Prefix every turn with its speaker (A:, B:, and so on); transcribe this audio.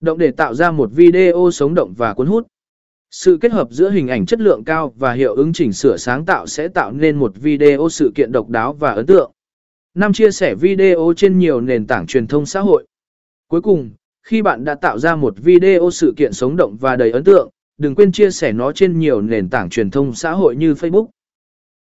A: Động để tạo ra một video sống động và cuốn hút. Sự kết hợp giữa hình ảnh chất lượng cao và hiệu ứng chỉnh sửa sáng tạo sẽ tạo nên một video sự kiện độc đáo và ấn tượng. Năm chia sẻ video trên nhiều nền tảng truyền thông xã hội. Cuối cùng, khi bạn đã tạo ra một video sự kiện sống động và đầy ấn tượng, đừng quên chia sẻ nó trên nhiều nền tảng truyền thông xã hội như Facebook,